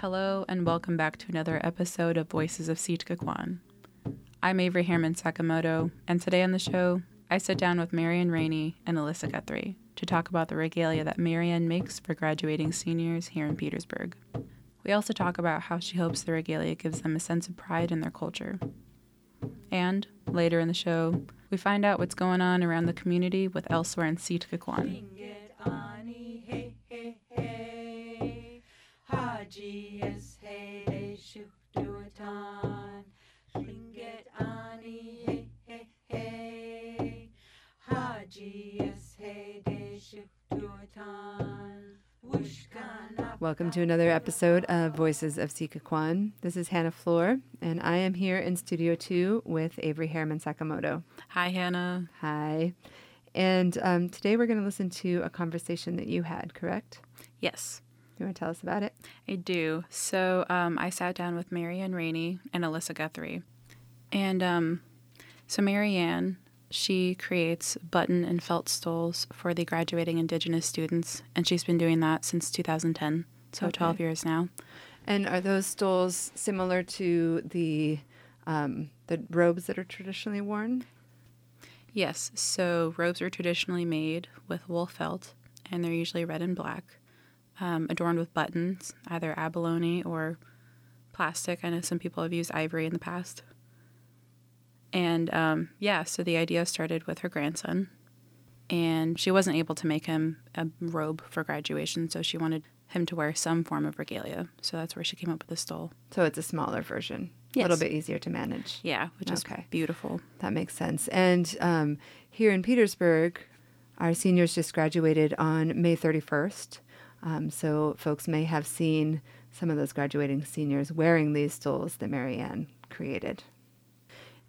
Hello, and welcome back to another episode of Voices of Sitka Kwan. I'm Avery Harriman Sakamoto, and today on the show, I sit down with Mary Anne Rainey and Alyssa Guthrie to talk about the regalia that Mary Anne makes for graduating seniors here in Petersburg. We also talk about how she hopes the regalia gives them a sense of pride in their culture. And later in the show, we find out what's going on around the community with Elsewhere in Sitka Kwan. Welcome to another episode of Voices of Sitka Kwan. This is Hannah Floor, and I am here in Studio 2 with Avery Harriman Sakamoto. Hi, Hannah. Hi. And um, today we're going to listen to a conversation that you had, correct? Yes. You want to tell us about it? I do. So um, I sat down with Mary Anne Rainey and Alyssa Guthrie. And um, so Mary Anne, she creates button and felt stoles for the graduating Indigenous students, and she's been doing that since 2010, so Okay. 12 years now. And are those stoles similar to the um, the robes that are traditionally worn? Yes, so robes are traditionally made with wool felt, and they're usually red and black, um, adorned with buttons, either abalone or plastic. I know some people have used ivory in the past. And um, yeah, so the idea started with her grandson, and she wasn't able to make him a robe for graduation, so she wanted him to wear some form of regalia. So that's where she came up with the stole. So it's a smaller version, a little bit easier to manage. Yeah, which is Okay. beautiful. That makes sense. And um, here in Petersburg, our seniors just graduated on May 31st. Um, so folks may have seen some of those graduating seniors wearing these stoles that Mary Anne created.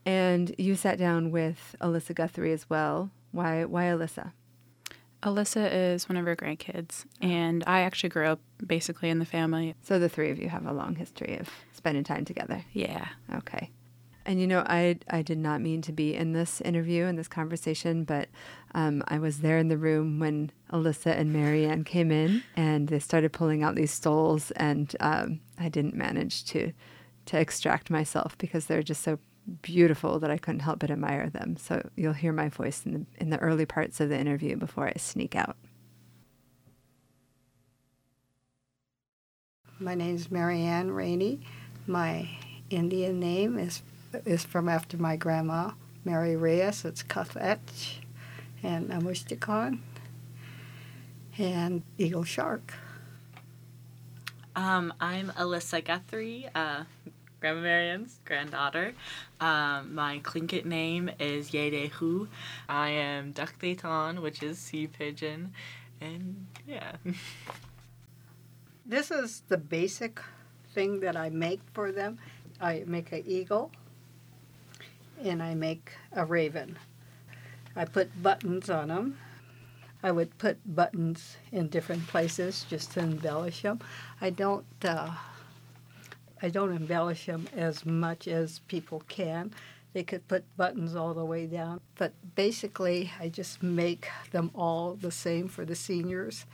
And you sat down with Alyssa Guthrie as well. Why? Why Alyssa? Alyssa is one of her grandkids, and I actually grew up basically in the family. So the three of you have a long history of spending time together. Yeah. Okay. And you know, I I did not mean to be in this interview in this conversation, but um, I was there in the room when Alyssa and Mary Anne came in, and they started pulling out these stoles, and um, I didn't manage to to extract myself because they're just so beautiful that I couldn't help but admire them. So you'll hear my voice in the in the early parts of the interview before I sneak out. My name is Mary Anne Rainey. My Indian name is is from after my grandma, Mary Reyes. It's Cuthetch and Amushtikon and Eagle Shark. Um, I'm Alyssa Guthrie, uh, Grandma Mary Anne's granddaughter. Um, my Tlingit name is Yedehu. I am Duck Dayton, which is sea pigeon. And yeah. This is the basic thing that I make for them. I make an eagle and I make a raven. I put buttons on them. I would put buttons in different places just to embellish them. I don't. Uh, I don't embellish them as much as people can. They could put buttons all the way down, but basically, I just make them all the same for the seniors.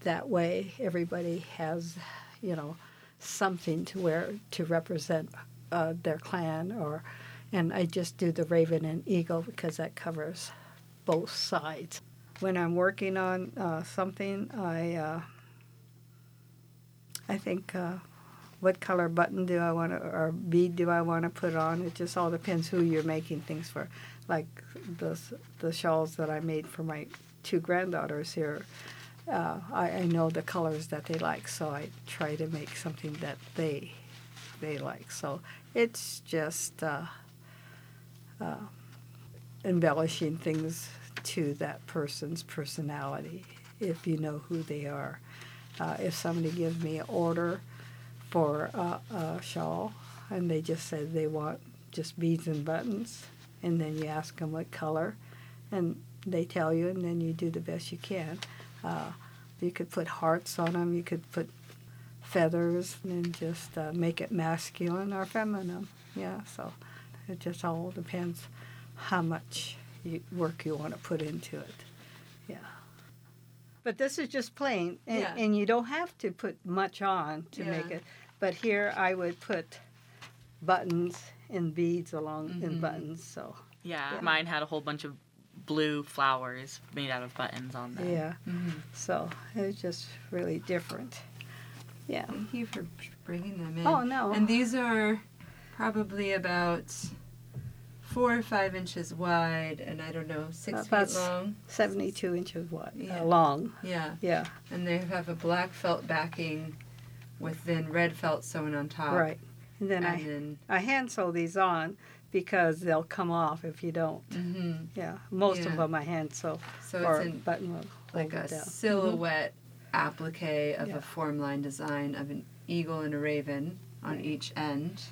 That way, everybody has, you know, something to wear to represent uh, their clan. Or, and I just do the raven and eagle because that covers both sides. When I'm working on uh, something, I uh, I think uh, what color button do I want to or bead do I want to put on? It just all depends who you're making things for. Like the the shawls that I made for my two granddaughters here, uh, I, I know the colors that they like, so I try to make something that they they like. So it's just uh, uh, embellishing things to that person's personality if you know who they are. Uh, if somebody gives me an order for a, a shawl and they just said they want just beads and buttons, and then you ask them what color, and they tell you, and then you do the best you can. Uh, you could put hearts on them, you could put feathers, and just uh, make it masculine or feminine. Yeah, so it just all depends how much you, work you want to put into it. Yeah. But this is just plain, and, Yeah. and you don't have to put much on to make it. But here I would put buttons and beads along in Mhm. buttons. So Yeah, Yeah. mine had a whole bunch of blue flowers made out of buttons on them. yeah, Mhm. so it was just really different. Yeah. Thank you for bringing them in. Oh no. And these are probably about four or five inches wide, and I don't know, six About feet long. 72 inches wide, Yeah. uh, long. Yeah, Yeah, and they have a black felt backing with then red felt sewn on top. right. And then And I then, I hand sew these on because they'll come off if you don't. hmm Yeah, most Yeah. of them I hand sew so or it's in button like a silhouette applique of Yeah. a form line design of an eagle and a raven on Right. each end.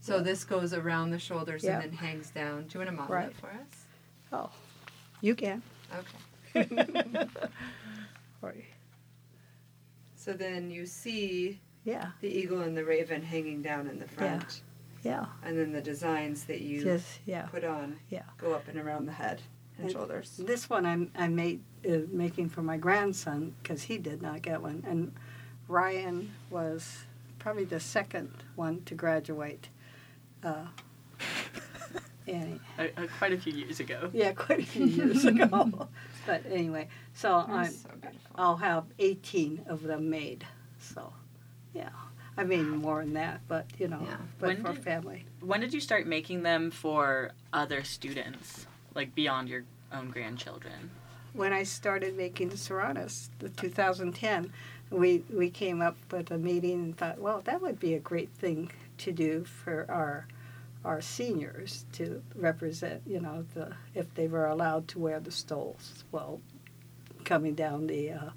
So Yeah. this goes around the shoulders and then hangs down. Do you want to model Right. it for us? Oh, you can. Okay. Or you- So then you see yeah, the eagle and the raven hanging down in the front, yeah, and then the designs that you just yeah. put on Yeah. go up and around the head and, And shoulders. This one I'm, I made uh, making for my grandson because he did not get one, and Ryan was probably the second one to graduate. Uh, and Uh, uh, quite a few years ago. yeah, quite a few years ago. but anyway, so I'm, That's so beautiful. I'll have 18 of them made. So, yeah, I mean, more than that, but you know, Yeah. but When for did- family. When did you start making them for other students, like beyond your own grandchildren? when I started making the Serranos, the 2010, we we came up with a meeting and thought, well, that would be a great thing to do for our our seniors to represent, you know, the if they were allowed to wear the stoles, well, coming down the uh,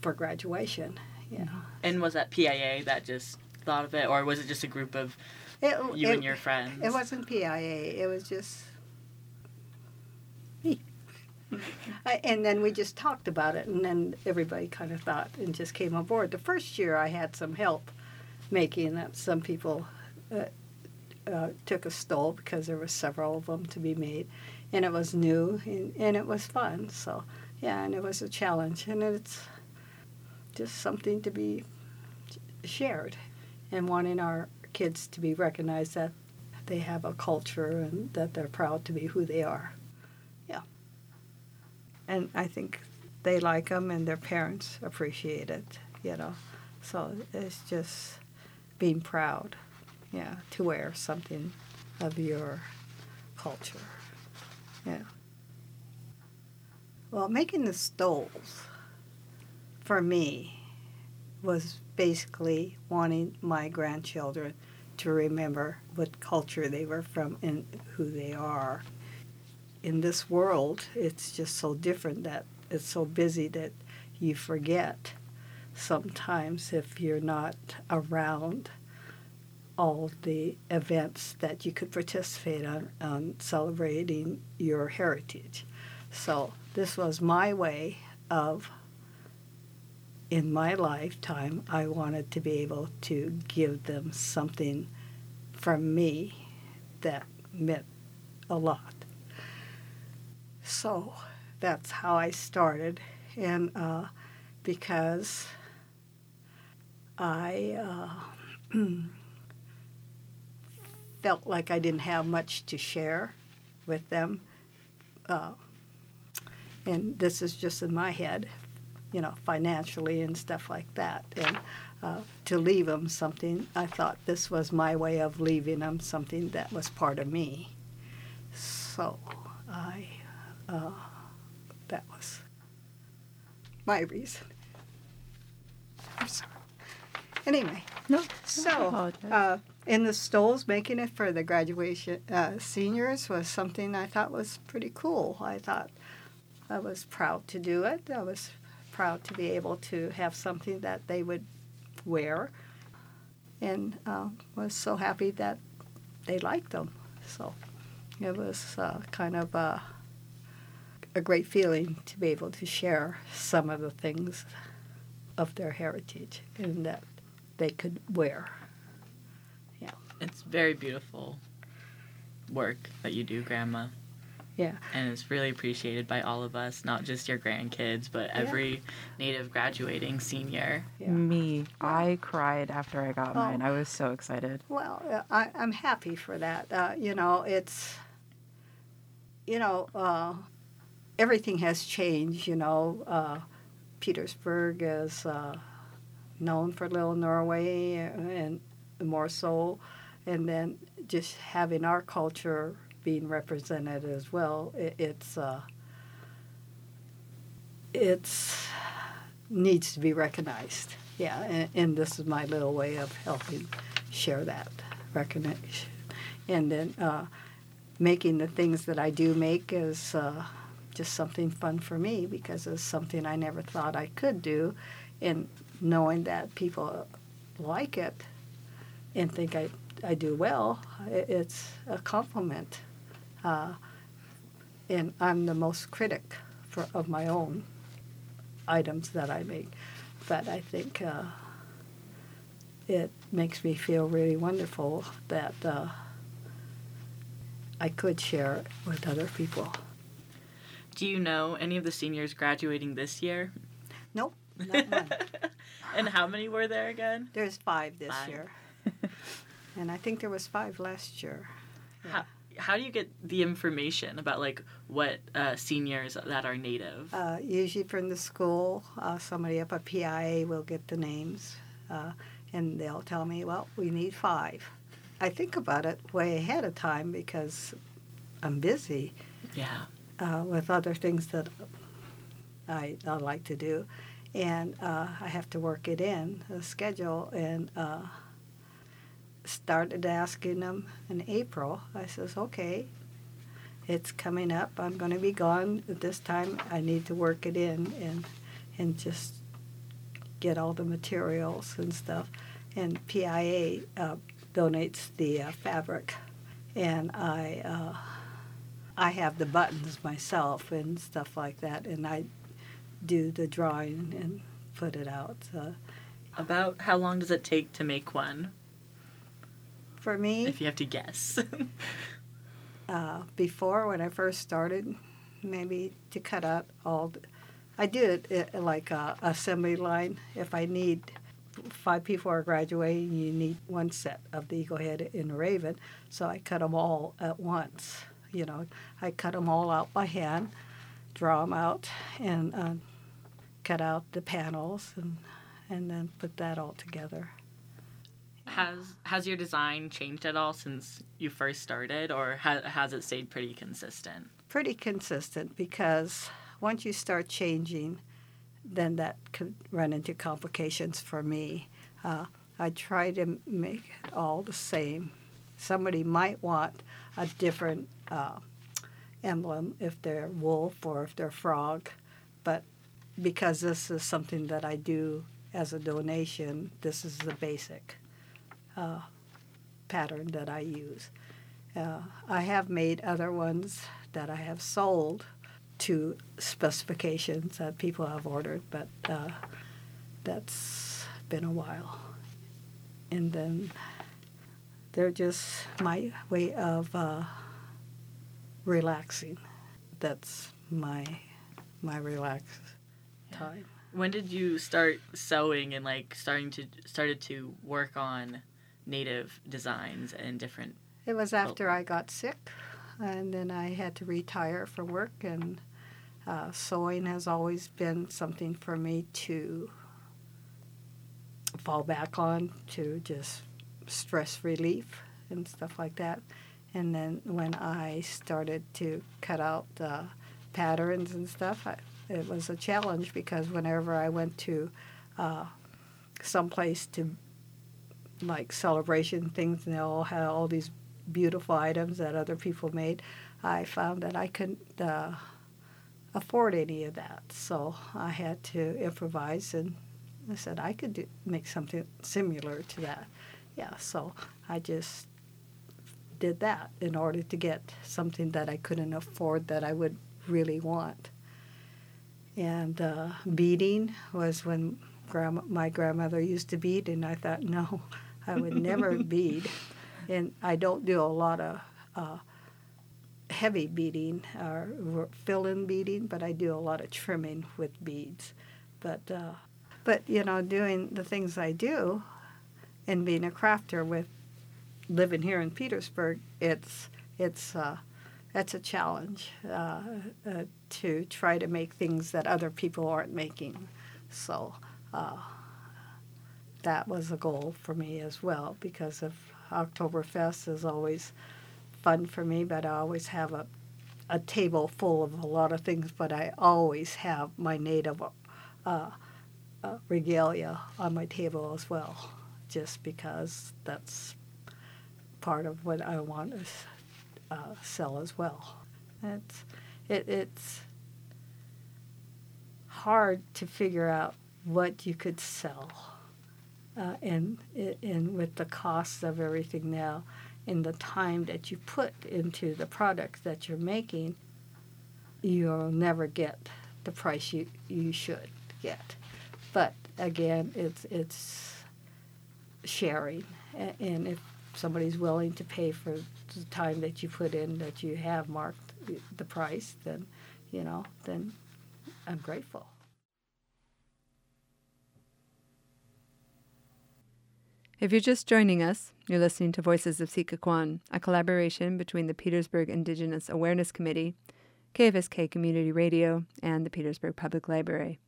for graduation, you know. And was that PIA that just thought of it, or was it just a group of It, you it- and your friends? It wasn't PIA. It was just me. And then we just talked about it, and then everybody kind of thought and just came on board. The first year, I had some help making it. Some people uh, uh, took a stole because there were several of them to be made, and it was new and, and it was fun. So yeah, and it was a challenge, and it's just something to be shared, and wanting our kids to be recognized that they have a culture and that they're proud to be who they are. Yeah. And I think they like them and their parents appreciate it, you know. So it's just being proud, yeah, to wear something of your culture. Yeah. Well, making the stoles for me was basically wanting my grandchildren to remember what culture they were from and who they are. In this world, it's just so different that it's so busy that you forget sometimes if you're not around all the events that you could participate on, on celebrating your heritage. So this was my way of in my lifetime, I wanted to be able to give them something from me that meant a lot. So that's how I started, and uh, because I uh, felt like I didn't have much to share with them, uh, and this is just in my head, you know, financially and stuff like that. And uh, to leave them something, I thought this was my way of leaving them something that was part of me. So I, uh, that was my reason. I'm sorry. Anyway, No. so uh, in the stoles, making it for the graduation uh, seniors was something I thought was pretty cool. I thought I was proud to do it. I was proud to be able to have something that they would wear, and uh, was so happy that they liked them. So it was uh, kind of a, a great feeling to be able to share some of the things of their heritage and that they could wear. It's very beautiful work that you do, Grandma. Yeah. And it's really appreciated by all of us, not just your grandkids, but every Native graduating senior. Yeah. Me, I cried after I got Oh. mine. I was so excited. Well, uh, I, I'm happy for that. Uh, you know, it's, you know, uh, everything has changed. You know, uh, Petersburg is uh, known for Little Norway and more so, and then just having our culture being represented as well. It, it's uh, it's needs to be recognized. Yeah, and, and this is my little way of helping share that recognition, and then uh, making the things that I do make is uh, just something fun for me because it's something I never thought I could do, and knowing that people like it and think I I do well, it's a compliment. Uh, and I'm the most critic for, of my own items that I make. But I think uh, it makes me feel really wonderful that uh, I could share it with other people. Do you know any of the seniors graduating this year? Nope, and how many were there again? There's five this Five. year. and I think there was five last year. How, how do you get the information about like what uh, seniors that are native? Uh, usually from the school, uh, somebody up at PIA will get the names, uh, and they'll tell me, well, we need five. I think about it way ahead of time because I'm busy yeah. uh, with other things that I, I like to do, and uh, I have to work it in the schedule. And uh, started asking them in April. I says, okay, it's coming up. I'm going to be gone at this time. I need to work it in and and just get all the materials and stuff. And PIA uh, donates the uh, fabric, and I uh, I have the buttons myself and stuff like that, and I do the drawing and put it out. So About how long does it take to make one? For me, If you have to guess. uh, before when I first started, maybe to cut out all. The, I did it uh, like a assembly line. If I need five people are graduating, you need one set of the eagle head and the raven. So I cut them all at once. You know, I cut them all out by hand, draw them out, and uh, cut out the panels, and and then put that all together. Has has your design changed at all since you first started, or ha- has it stayed pretty consistent? pretty consistent because once you start changing, then that could run into complications for me. Uh, I try to make it all the same. Somebody might want a different uh, emblem if they're wolf or if they're frog, but because this is something that I do as a donation, this is the basic uh, pattern that I use. Uh, I have made other ones that I have sold to specifications that people have ordered, but uh, that's been a while. And then they're just my way of uh, relaxing. That's my my relax time. When did you start sewing and like starting to started to work on native designs and different? It was after I got sick, and then I had to retire from work. And uh, sewing has always been something for me to fall back on to just stress relief and stuff like that. And then when I started to cut out the patterns and stuff, I, it was a challenge because whenever I went to uh, someplace to like celebration things, and they all had all these beautiful items that other people made, I found that I couldn't uh, afford any of that. So I had to improvise, and I said I could do, make something similar to that. Yeah, so I just did that in order to get something that I couldn't afford that I would really want. And uh, beading was when grandma, my grandmother used to bead, and I thought, no, I would never bead. And I don't do a lot of uh, heavy beading or fill-in beading, but I do a lot of trimming with beads. But uh, but you know, doing the things I do, and being a crafter with living here in Petersburg, it's it's uh, that's a challenge uh, uh, to try to make things that other people aren't making. So uh, that was a goal for me as well because of Oktoberfest is always fun for me, but I always have a a table full of a lot of things, but I always have my native uh, uh, regalia on my table as well, just because that's part of what I want to uh, sell as well. It's it, it's hard to figure out what you could sell, uh, and and with the costs of everything now, and the time that you put into the product that you're making, you'll never get the price you you should get. But again, it's it's sharing, and if somebody's willing to pay for the time that you put in that you have marked the price, then you know, then I'm grateful. If you're just joining us, you're listening to Voices of Sikakwan, a collaboration between the Petersburg Indigenous Awareness Committee, KFSK Community Radio, and the Petersburg Public Library.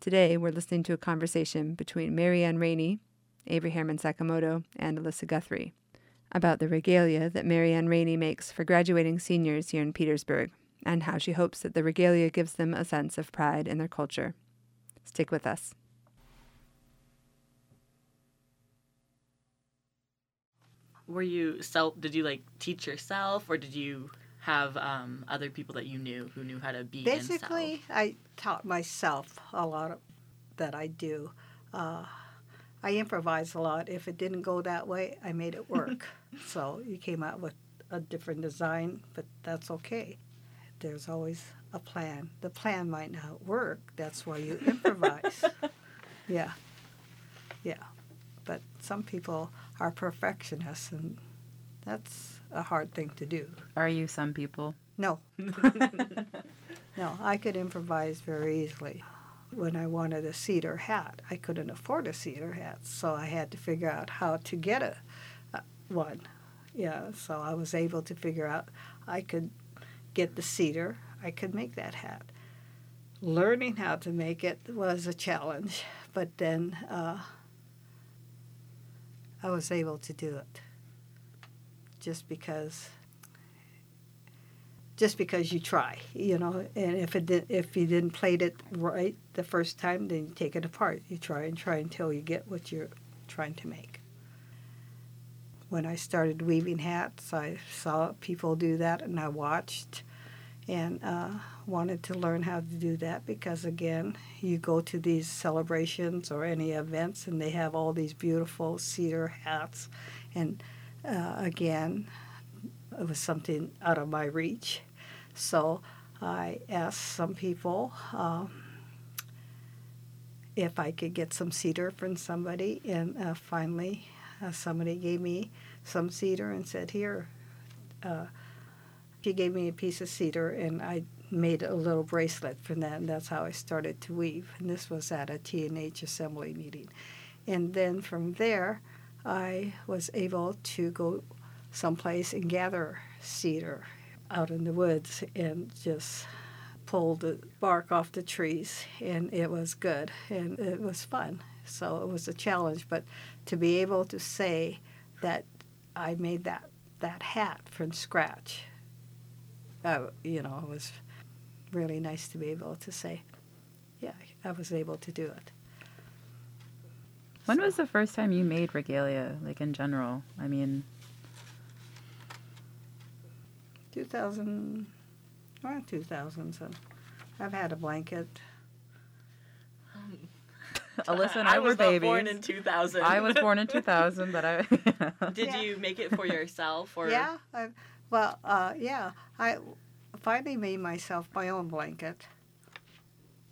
Today, we're listening to a conversation between Mary Anne Rainey, Avery Herman Sakamoto, and Alyssa Guthrie about the regalia that Mary Anne Rainey makes for graduating seniors here in Petersburg and how she hopes that the regalia gives them a sense of pride in their culture. Stick with us. Were you self? Did you like teach yourself, or did you have um, other people that you knew who knew how to be? Basically, I taught myself a lot of, that I do. Uh, I improvise a lot. If it didn't go that way, I made it work. so you came out with a different design, but that's okay. There's always a plan. The plan might not work. That's why you improvise. yeah. Yeah. But some people are perfectionists, and that's a hard thing to do. Are you some people? No. no, I could improvise very easily when I wanted a cedar hat. I couldn't afford a cedar hat, so I had to figure out how to get a, one. Yeah, so I was able to figure out I could get the cedar. I could make that hat. Learning how to make it was a challenge, but then uh, I was able to do it. Just because just because you try, you know. And if it did, if you didn't plait it right the first time, then you take it apart. You try and try until you get what you're trying to make. When I started weaving hats, I saw people do that, and I watched, and uh, wanted to learn how to do that because again, you go to these celebrations or any events, and they have all these beautiful cedar hats, and uh, again, it was something out of my reach so I asked some people um, if I could get some cedar from somebody, and uh, finally uh, somebody gave me some cedar and said, "Here." Uh, she gave me a piece of cedar, and I made a little bracelet from that, and that's how I started to weave. And this was at a T&H assembly meeting. And then from there, I was able to go someplace and gather cedar out in the woods and just pull the bark off the trees, and it was good and it was fun. So it was a challenge, but to be able to say that I made that that hat from scratch, uh, you know, it was really nice to be able to say, yeah, I was able to do it. When so. was the first time you made regalia, like in general? I mean, 2000, around 2000. So I've had a blanket. Alyssa and I, I were babies. born in 2000. I was born in 2000, but I. Did yeah. you make it for yourself or? Yeah, I, well, uh, yeah. I finally made myself my own blanket,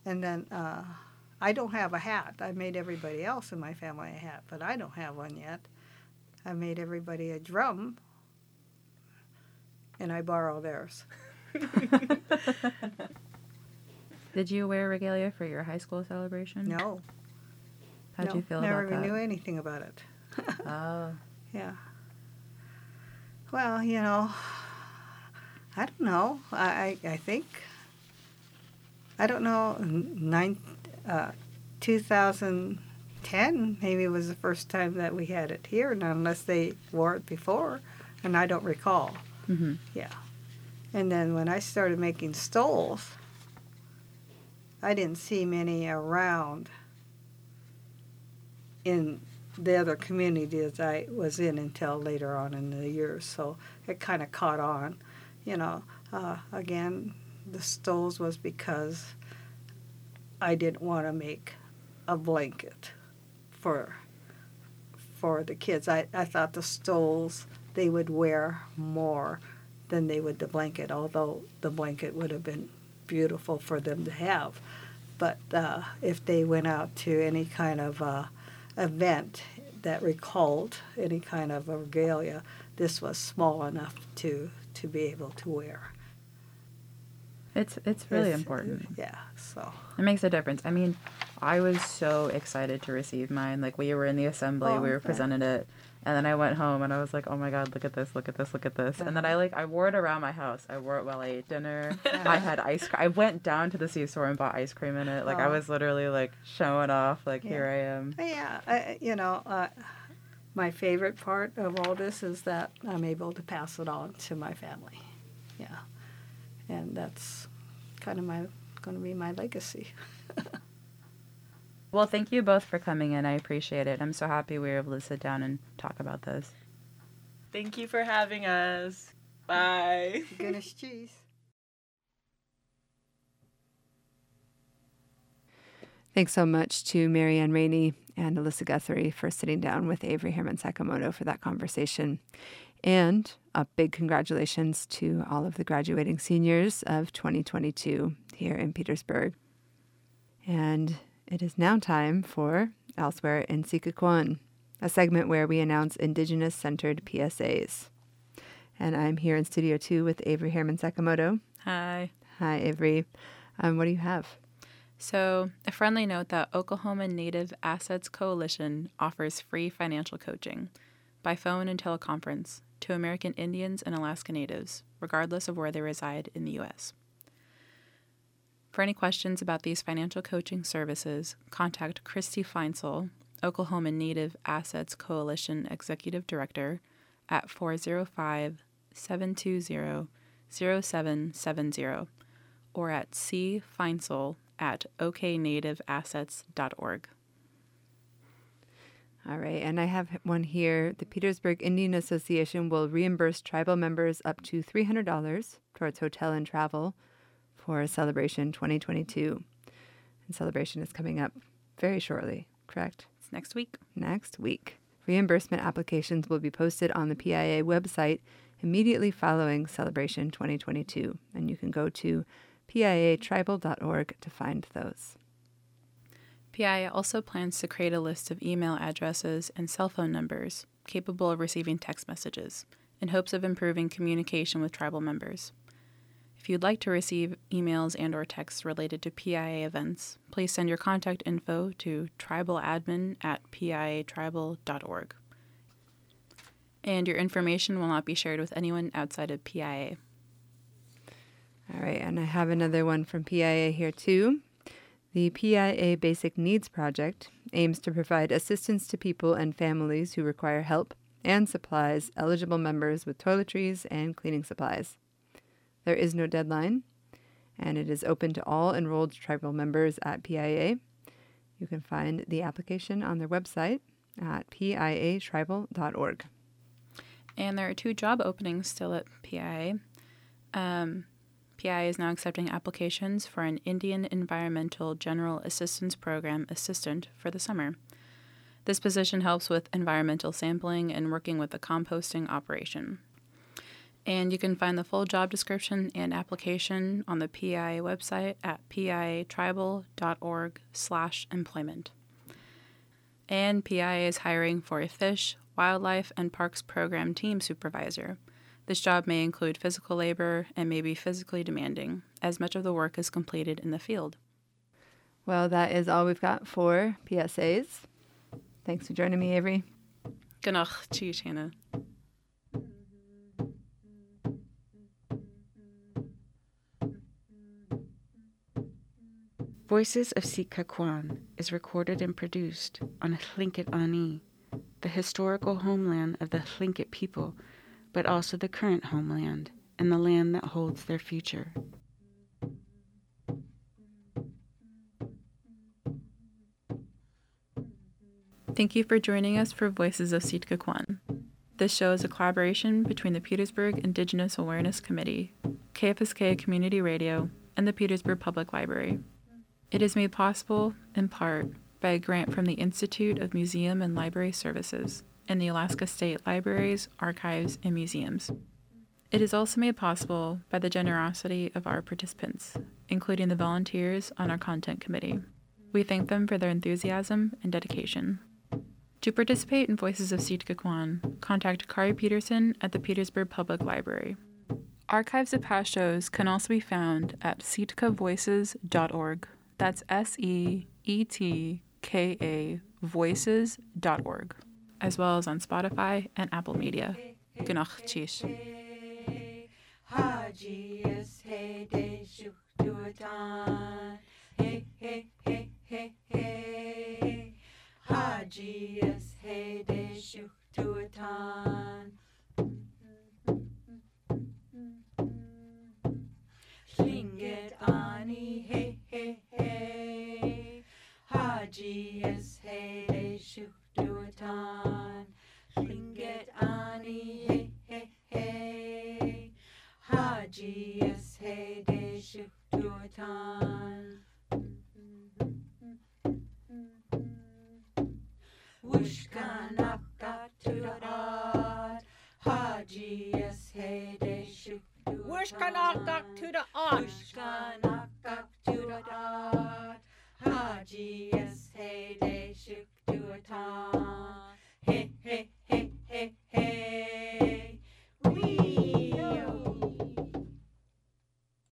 and then uh, I don't have a hat. I made everybody else in my family a hat, but I don't have one yet. I made everybody a drum and I borrow theirs. Did you wear regalia for your high school celebration? No, How'd no, you feel never about even that? knew anything about it. Oh, Yeah. Well, you know, I don't know. I, I, I think, I don't know, nine, uh, 2010 maybe was the first time that we had it here, unless they wore it before, and I don't recall. hmm Yeah. And then when I started making stoles, I didn't see many around in the other communities I was in until later on in the years. So it kind of caught on. You know, uh, again, the stoles was because I didn't want to make a blanket for for the kids. I, I thought the stoles they would wear more than they would the blanket, although the blanket would have been beautiful for them to have. But uh, if they went out to any kind of uh, event that recalled any kind of a regalia, this was small enough to, to be able to wear. it's it's really It's- important. Yeah, so. It makes a difference. I mean, I was so excited to receive mine. Like we were in the assembly, Oh, we were presented it, and then I went home and I was like, "Oh my god, look at this! Look at this! Look at this!" And then I like I wore it around my house. I wore it while I ate dinner. I had ice. cr- I went down to the C store and bought ice cream in it. Like I Oh. was literally like showing off. Like Yeah. here I am. Yeah, I, you know, uh, my favorite part of all this is that I'm able to pass it on to my family. Yeah, and that's kind of my going to be my legacy. Well, thank you both for coming in. I appreciate it. I'm so happy we were able to sit down and talk about this. Thank you for having us. Bye. Goodness cheese. Thanks so much to Mary Anne Rainey and Alyssa Guthrie for sitting down with Avery Herman Sakamoto for that conversation. And a big congratulations to all of the graduating seniors of 2022 here in Petersburg. And it is now time for Elsewhere in Sikakwan, a segment where we announce Indigenous centered PSAs. And I'm here in Studio 2 with Avery Herman Sakamoto. Hi. Hi, Avery. Um, what do you have? So, a friendly note that Oklahoma Native Assets Coalition offers free financial coaching by phone and teleconference to American Indians and Alaska Natives, regardless of where they reside in the U.S. For any questions about these financial coaching services, contact Christy Feinsel, Oklahoma Native Assets Coalition Executive Director, at 405 720 0770 or at cfeinsel at oknativeassets.org. All right, and I have one here. The Petersburg Indian Association will reimburse tribal members up to $300 towards hotel and travel for Celebration 2022. And Celebration is coming up very shortly, correct? It's next week. Next week. Reimbursement applications will be posted on the PIA website immediately following Celebration 2022, and you can go to piatribal.org to find those. PIA also plans to create a list of email addresses and cell phone numbers capable of receiving text messages in hopes of improving communication with tribal members. If you'd like to receive emails and or texts related to PIA events, please send your contact info to tribaladmin at piatribal.org. And your information will not be shared with anyone outside of PIA. All right, and I have another one from PIA here too. The PIA Basic Needs Project aims to provide assistance to people and families who require help and supplies eligible members with toiletries and cleaning supplies. There is no deadline, and it is open to all enrolled tribal members at PIA. You can find the application on their website at piatribal.org. And there are two job openings still at PIA. Um, PIA is now accepting applications for an Indian Environmental General Assistance Program assistant for the summer. This position helps with environmental sampling and working with the composting operation. And you can find the full job description and application on the PIA website at piatribal.org/employment. And PIA is hiring for a fish, wildlife, and parks program team supervisor. This job may include physical labor and may be physically demanding, as much of the work is completed in the field. Well, that is all we've got for PSAs. Thanks for joining me, Avery. Gunalchéesh, Hannah. Voices of Sitka Kwan is recorded and produced on Tlingit Ani, the historical homeland of the Tlingit people, but also the current homeland and the land that holds their future. Thank you for joining us for Voices of Sitka Kwan. This show is a collaboration between the Petersburg Indigenous Awareness Committee, KFSK Community Radio, and the Petersburg Public Library. It is made possible, in part, by a grant from the Institute of Museum and Library Services and the Alaska State Libraries, Archives, and Museums. It is also made possible by the generosity of our participants, including the volunteers on our content committee. We thank them for their enthusiasm and dedication. To participate in Voices of Sitka Kwan, contact Kari Peterson at the Petersburg Public Library. Archives of past shows can also be found at seetkavoices.org. That's S E E T K A voices.org, as well as on Spotify and Apple Media. Gunalchéesh. Haji is hey de shuk duatan. Hey hey hey hey hey. Haji is hey de shuk duatan. Slinget ani hey hey